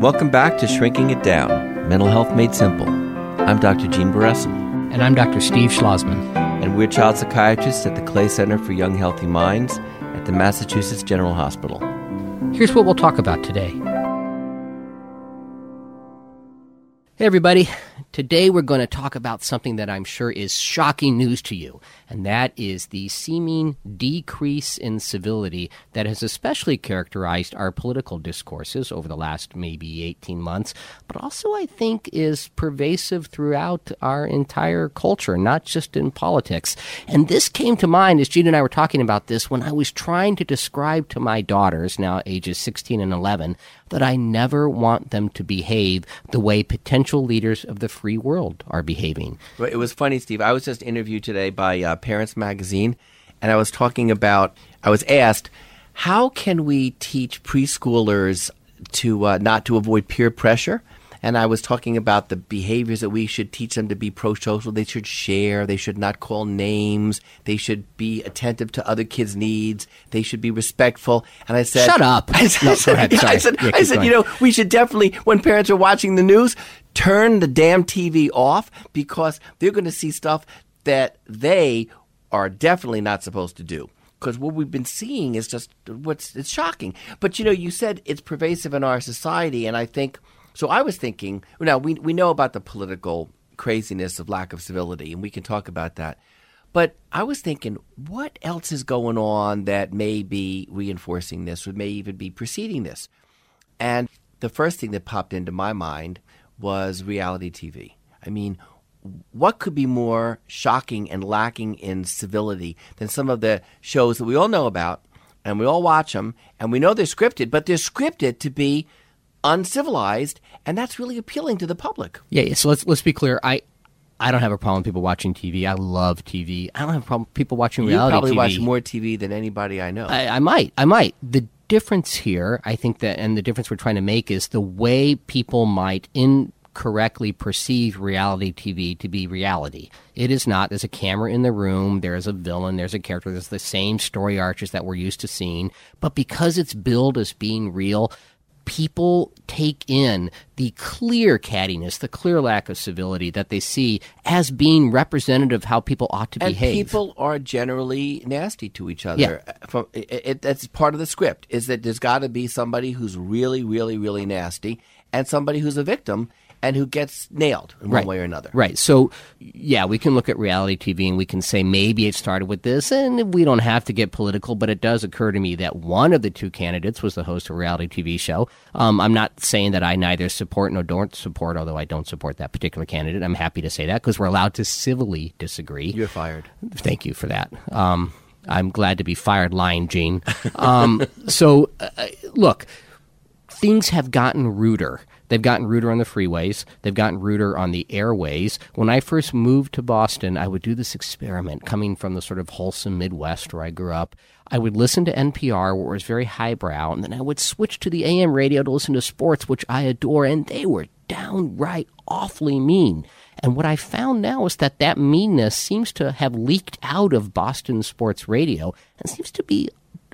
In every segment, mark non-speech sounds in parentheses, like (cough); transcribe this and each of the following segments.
Welcome back to Shrinking It Down Mental Health Made Simple. I'm Dr. Gene Beresin. And I'm Dr. Steve Schlozman. And we're child psychiatrists at the Clay Center for Young Healthy Minds at the Massachusetts General Hospital. Here's what we'll talk about today. Hey, everybody. Today we're going to talk about something that I'm sure is shocking news to you, and that is the seeming decrease in civility that has especially characterized our political discourses over the last maybe 18 months, but also I think is pervasive throughout our entire culture, not just in politics. And this came to mind as Gene and I were talking about this when I was trying to describe to my daughters, now ages 16 and 11, that I never want them to behave the way potential leaders of the free world are behaving. It was funny, Steve. I was just interviewed today by uh, Parents Magazine, and I was talking about, I was asked, how can we teach preschoolers to uh, not to avoid peer pressure? And I was talking about the behaviors that we should teach them to be pro-social. They should share. They should not call names. They should be attentive to other kids' needs. They should be respectful. And I said, "Shut up!" (laughs) I said, no, I said, I said, yeah, I said you know, we should definitely, when parents are watching the news, turn the damn TV off because they're going to see stuff that they are definitely not supposed to do because what we've been seeing is just what's it's shocking. But you know, you said it's pervasive in our society, and I think so I was thinking, now we we know about the political craziness of lack of civility, and we can talk about that. But I was thinking, what else is going on that may be reinforcing this, or may even be preceding this? And the first thing that popped into my mind was reality TV. I mean, what could be more shocking and lacking in civility than some of the shows that we all know about and we all watch them and we know they're scripted, but they're scripted to be uncivilized, and that's really appealing to the public. Yeah, so let's let's be clear. I I don't have a problem with people watching TV. I love TV. I don't have a problem with people watching reality you probably TV. watch more TV than anybody I know. I, I might. I might. The difference here, I think that, and the difference we're trying to make is the way people might incorrectly perceive reality TV to be reality. It is not. There's a camera in the room. There is a villain. There's a character. There's the same story arches that we're used to seeing. But because it's billed as being real, people take in the clear cattiness, the clear lack of civility that they see as being representative of how people ought to and behave. People are generally nasty to each other. Yeah. Uh, from, it, it, that's part of the script. Is that there's got to be somebody who's really, really, really nasty, and somebody who's a victim and who gets nailed in right. one way or another. Right. So, yeah, we can look at reality TV and we can say maybe it started with this, and we don't have to get political, but it does occur to me that one of the two candidates was the host of a reality TV show. Um, I'm not saying that I neither support nor don't support, although I don't support that particular candidate. I'm happy to say that because we're allowed to civilly disagree. You're fired. Thank you for that. Um, I'm glad to be fired, lying Gene. Um, (laughs) so, uh, look, things have gotten ruder. They've gotten ruder on the freeways. They've gotten ruder on the airways. When I first moved to Boston, I would do this experiment coming from the sort of wholesome Midwest where I grew up. I would listen to NPR, where it was very highbrow, and then I would switch to the AM radio to listen to sports, which I adore, and they were downright awfully mean. And what I found now is that that meanness seems to have leaked out of Boston sports radio and seems to be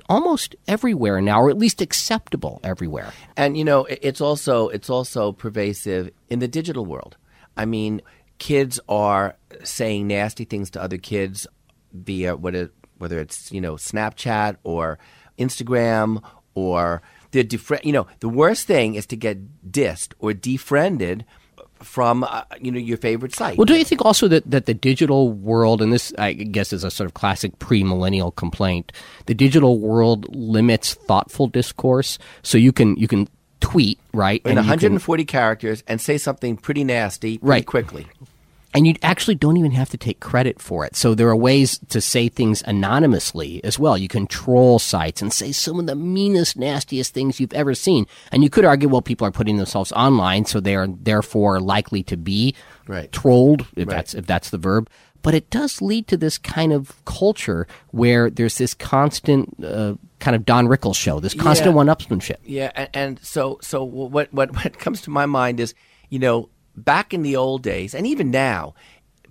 almost everywhere now, or at least acceptable everywhere. And you know, it's also it's also pervasive in the digital world. I mean, kids are saying nasty things to other kids via whether it's you know Snapchat or Instagram or the defri- you know the worst thing is to get dissed or defriended from uh, you know your favorite site. Well, do you think also that, that the digital world, and this I guess is a sort of classic pre-millennial complaint, the digital world limits thoughtful discourse, so you can you can tweet right in 140 can, characters and say something pretty nasty pretty right. quickly and you actually don't even have to take credit for it. So there are ways to say things anonymously as well. You can troll sites and say some of the meanest, nastiest things you've ever seen. And you could argue, well, people are putting themselves online, so they are therefore likely to be right. trolled, if right. that's if that's the verb. But it does lead to this kind of culture where there's this constant uh, kind of Don Rickles show, this constant yeah. one-upsmanship. Yeah, and, and so so what what what comes to my mind is, you know, back in the old days, and even now,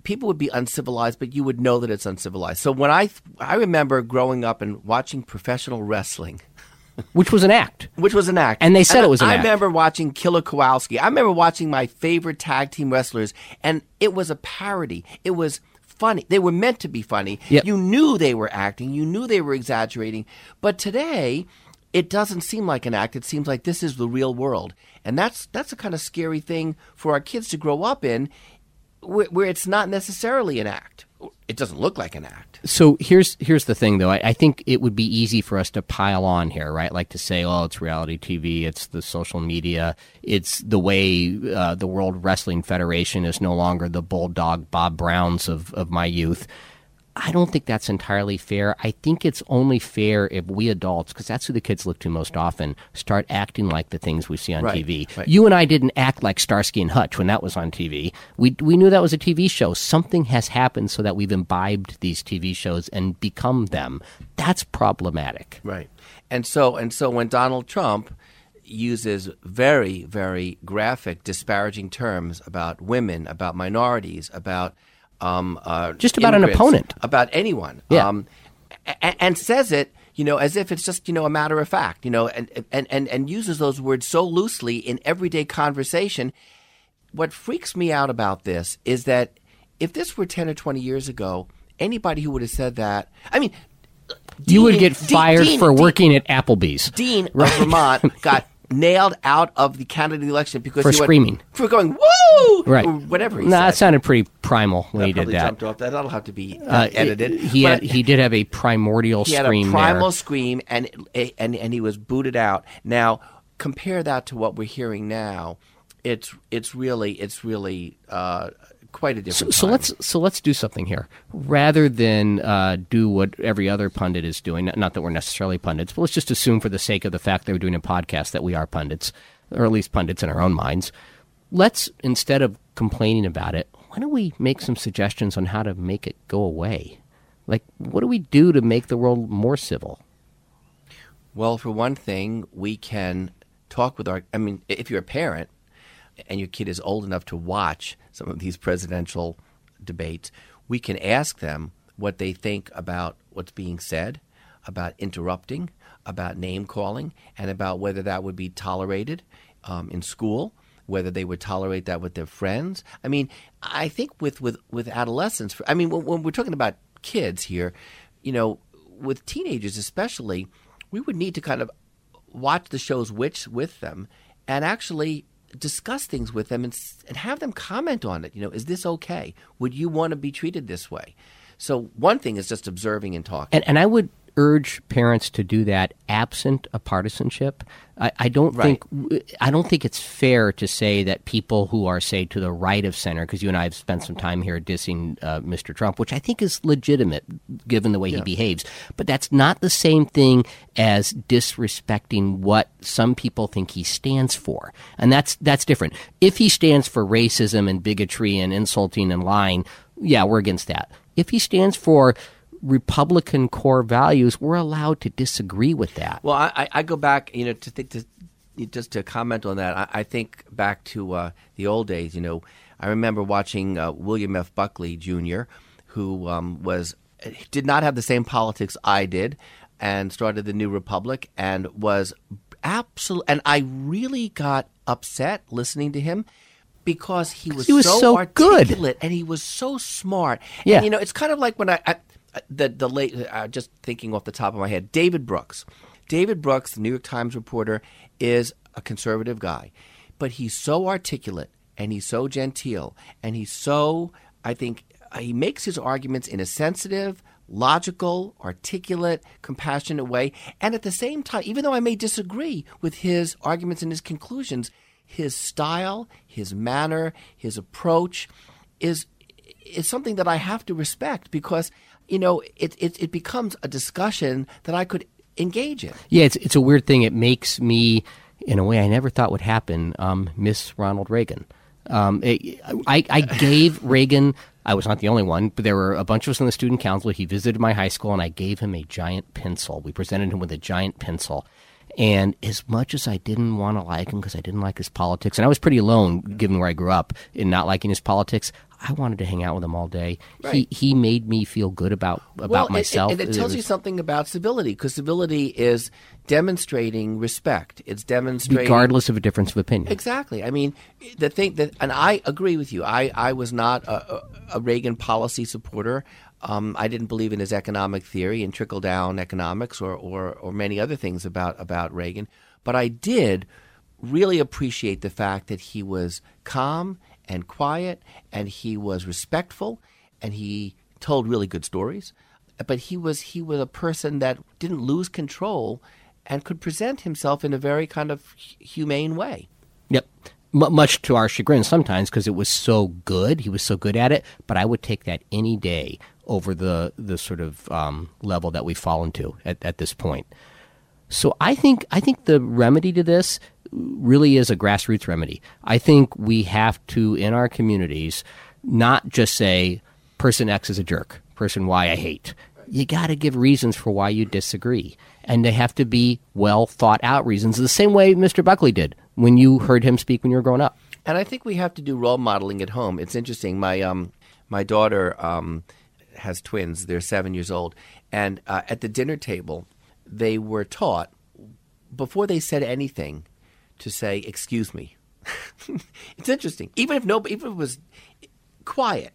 people would be uncivilized, but you would know that it's uncivilized. So when I I remember growing up and watching professional wrestling. (laughs) which was an act. which was an act. And they said it was an I act. remember watching Killer Kowalski. I remember watching my favorite tag team wrestlers, and it was a parody. It was funny. They were meant to be funny. Yep. You knew they were acting. You knew they were exaggerating. But today, it doesn't seem like an act. It seems like this is the real world, and that's that's a kind of scary thing for our kids to grow up in, where, where it's not necessarily an act. It doesn't look like an act. So here's here's the thing, though. I, I think it would be easy for us to pile on here, right? Like to say, "Oh, it's reality TV, it's the social media, it's the way uh, the World Wrestling Federation is no longer the bulldog Bob Browns of of my youth." I don't think that's entirely fair. I think it's only fair if we adults, because that's who the kids look to most often, start acting like the things we see on Right, TV. right. You and I didn't act like Starsky and Hutch when that was on TV. We we knew that was a TV show. Something has happened so that we've imbibed these TV shows and become them. That's problematic. Right. And so and so when Donald Trump uses very very graphic disparaging terms about women, about minorities, about um, uh, Just about an opponent. about anyone, Yeah. um, a- and says it. You know, as if it's just you know a matter of fact. You know, and and and, and uses those words so loosely in everyday conversation. What freaks me out about this is that if this were ten or twenty years ago, anybody who would have said that, I mean, you would get fired Dean- for Dean- working at Applebee's. Dean of Vermont (laughs) got nailed out of the Canada election because For he went- screaming. for going woo, Right. or whatever he Nah, said. that sounded pretty primal when he did that. jumped off that. That'll have to be uh, edited. He had he did have a primordial he had scream a primal there. scream, and and and he was booted out. Now compare that to what we're hearing now. It's it's really it's really uh, quite a So, different. so time. let's so let's do something here rather than uh, do what every other pundit is doing. Not that we're necessarily pundits, but let's just assume, for the sake of the fact that we're doing a podcast, that we are pundits, or at least pundits in our own minds. Let's instead of complaining about it, why don't we make some suggestions on how to make it go away? Like, what do we do to make the world more civil? Well, for one thing, we can talk with our. I mean, if you're a parent and your kid is old enough to watch some of these presidential debates, we can ask them what they think about what's being said, about interrupting, about name calling, and about whether that would be tolerated um, in school, whether they would tolerate that with their friends. I mean, I think with with with adolescents, I mean, when, when we're talking about kids here, you know, with teenagers especially, we would need to kind of watch the shows which with them and actually discuss things with them and, and have them comment on it. You know, is this okay? Would you want to be treated this way? So one thing is just observing and talking. And, and I would urge parents to do that absent a partisanship. I, I don't Right. think I don't think it's fair to say that people who are say to the right of center, because you and I have spent some time here dissing uh, Mr. Trump, which I think is legitimate given the way he behaves, but that's not the same thing as disrespecting what some people think he stands for, and that's that's different. If he stands for racism and bigotry and insulting and lying, yeah, we're against that. If he stands for Republican core values, we're allowed to disagree with that. Well, I, I- go back, you know, to think to just to comment on that. I, I think back to uh, the old days. You know, I remember watching uh, William F. Buckley Jr., who um, was did not have the same politics I did, and started the New Republic, and was absolute. And I really got upset listening to him. Because he was, He was so good. articulate and he was so smart. Yeah. And, you know, it's kind of like when I, I the the late uh, just thinking off the top of my head, David Brooks. David Brooks, the New York Times reporter, is a conservative guy, but he's so articulate and he's so genteel and he's so I think uh, he makes his arguments in a sensitive, logical, articulate, compassionate way, and at the same time, even though I may disagree with his arguments and his conclusions, his style, his manner, his approach is is something that I have to respect because you know it it, it becomes a discussion that I could engage in. Yeah, it's it's a weird thing. It makes me, in a way, I never thought would happen. Um, miss Ronald Reagan. Um, it- I I gave (laughs) Reagan. I was not the only one, but there were a bunch of us in the student council. He visited my high school, and I gave him a giant pencil. We presented him with a giant pencil. And as much as I didn't want to like him because I didn't like his politics, and I was pretty alone given where I grew up in not liking his politics, I wanted to hang out with him all day. Right. He he made me feel good about about well, myself. And, it tells you was- something about civility because civility is demonstrating respect. It's demonstrating regardless of a difference of opinion. Exactly. I mean, the thing that, and I agree with you. I, I was not a, a, a Reagan policy supporter. Um, I didn't believe in his economic theory and trickle down economics or, or, or many other things about, about Reagan. But I did really appreciate the fact that he was calm and quiet and he was respectful and he told really good stories. But he was he was a person that didn't lose control and could present himself in a very kind of humane way. Yep. M- much to our chagrin sometimes because it was so good. He was so good at it. But I would take that any day over the, the sort of um, level that we've fallen to at, at this point. So I think I think the remedy to this really is a grassroots remedy. I think we have to in our communities not just say person X is a jerk, person Y I hate. You got to give reasons for why you disagree, and they have to be well thought out reasons. The same way Mr. Buckley did when you heard him speak when you were growing up. And I think we have to do role modeling at home. It's interesting. My um, my daughter um, has twins. They're seven years old, and uh, at the dinner table, they were taught before they said anything to say "excuse me." (laughs) it's interesting. Even if no, even if it was quiet,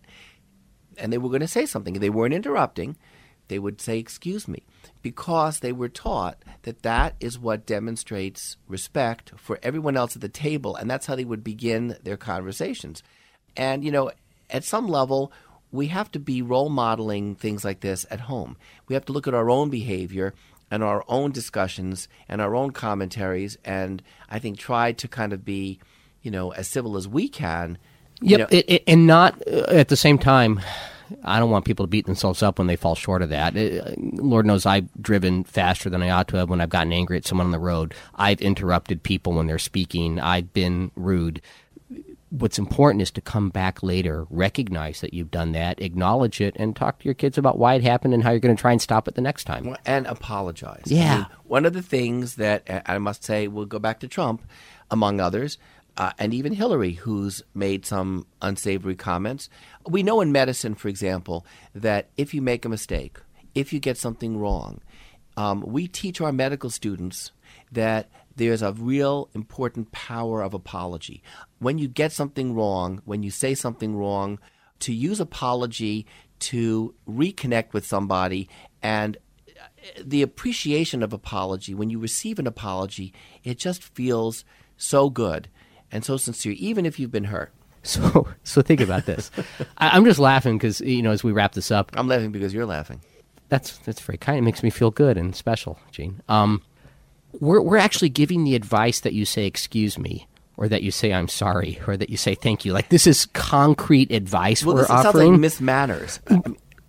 and they were going to say something, they weren't interrupting, they would say "excuse me," because they were taught that that is what demonstrates respect for everyone else at the table, and that's how they would begin their conversations. And you know, at some level, we have to be role modeling things like this at home. We have to look at our own behavior and our own discussions and our own commentaries, and I think try to kind of be, you know, as civil as we can. you know- it, it, and not uh, at the same time. I don't want people to beat themselves up when they fall short of that. Uh, Lord knows I've driven faster than I ought to have when I've gotten angry at someone on the road. I've interrupted people when they're speaking. I've been rude. What's important is to come back later, recognize that you've done that, acknowledge it, and talk to your kids about why it happened and how you're going to try and stop it the next time. and apologize. I Yeah. mean, one of the things that I must say, we'll go back to Trump, among others, uh, and even Hillary, who's made some unsavory comments. We know in medicine, for example, that if you make a mistake, if you get something wrong, um, we teach our medical students that there's a real important power of apology. When you get something wrong, when you say something wrong, to use apology to reconnect with somebody and the appreciation of apology when you receive an apology it just feels so good and so sincere even if you've been hurt (laughs) So, so think about this. I, I'm just laughing because you know as we wrap this up, i'm laughing because you're laughing That's that's very kind. It makes me feel good and special, Gene. Um, we're we're actually giving the advice that you say "excuse me" or that you say "I'm sorry" or that you say "thank you." Like this is concrete advice well we're this sounds offering. like miss manners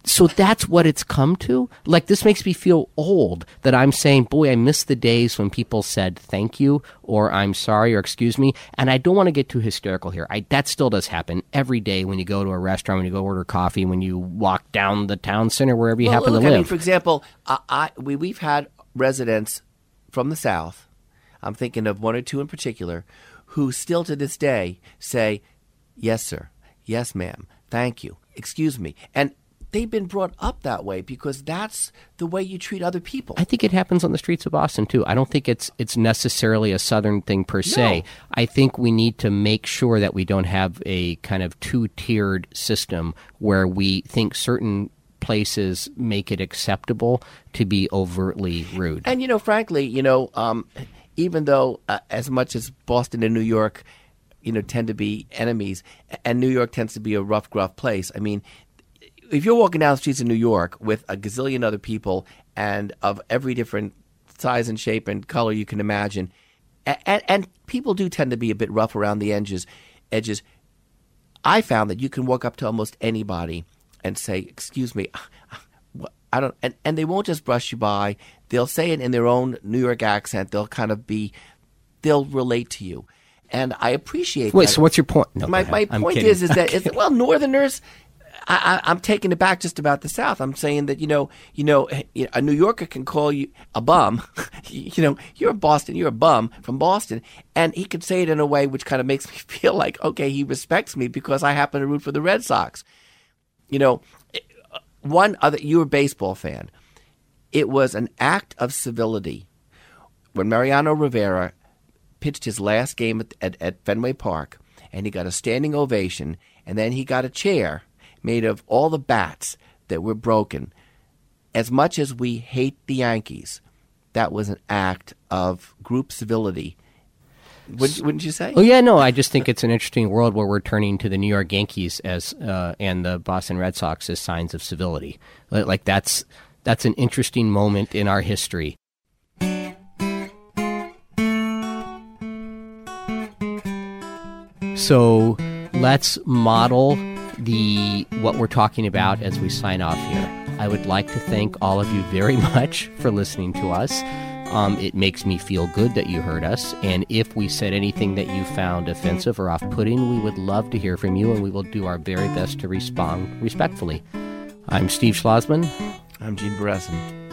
so that's what it's come to. Like this makes me feel old that I'm saying, "Boy, I miss the days when people said thank you or I'm sorry or excuse me." And I don't want to get too hysterical here. I that still does happen every day when you go to a restaurant, when you go order coffee, when you walk down the town center, wherever you well, happen look, to I live. mean, for example I, I, we, we've had residents from the south i'm thinking of one or two in particular who still to this day say yes sir yes ma'am thank you excuse me and they've been brought up that way because that's the way you treat other people I think it happens on the streets of Boston too. I don't think it's it's necessarily a southern thing per se. No. I think we need to make sure that we don't have a kind of two-tiered system where we think certain places make it acceptable to be overtly rude. And you know, frankly, you know, um, even though uh, as much as Boston and New York, you know, tend to be enemies, and New York tends to be a rough, gruff place. I mean, if you're walking down the streets of New York with a gazillion other people and of every different size and shape and color you can imagine, and, and, people do tend to be a bit rough around the edges. Edges. I found that you can walk up to almost anybody and say, "Excuse me." (sighs) I don't, and, and they won't just brush you by. They'll say it in their own New York accent. They'll kind of be, they'll relate to you, and I appreciate. Wait, that. so what's your point? No, my my. I'm point kidding. is is that is, well, Northerners. I, am taking it back just about the South. I'm saying that you know, you know, a New Yorker can call you a bum. (laughs) you know, you're a Boston, you're a bum from Boston, and he could say it in a way which kind of makes me (laughs) feel like okay, he respects me because I happen to root for the Red Sox. You know, one other, you're a baseball fan. It was an act of civility when Mariano Rivera pitched his last game at, at, at Fenway Park, and he got a standing ovation, and then he got a chair made of all the bats that were broken. As much as we hate the Yankees, that was an act of group civility. Wouldn't, wouldn't you say? Oh yeah, no. I just think it's an interesting world where we're turning to the New York Yankees as uh, and the Boston Red Sox as signs of civility. Like that's that's an interesting moment in our history. So let's model the what we're talking about as we sign off here. I would like to thank all of you very (laughs) much for listening to us. Um, it makes me feel good that you heard us. And if we said anything that you found offensive or off putting, we would love to hear from you and we will do our very best to respond respectfully. I'm Steve Schlozman. I'm Gene Beresin.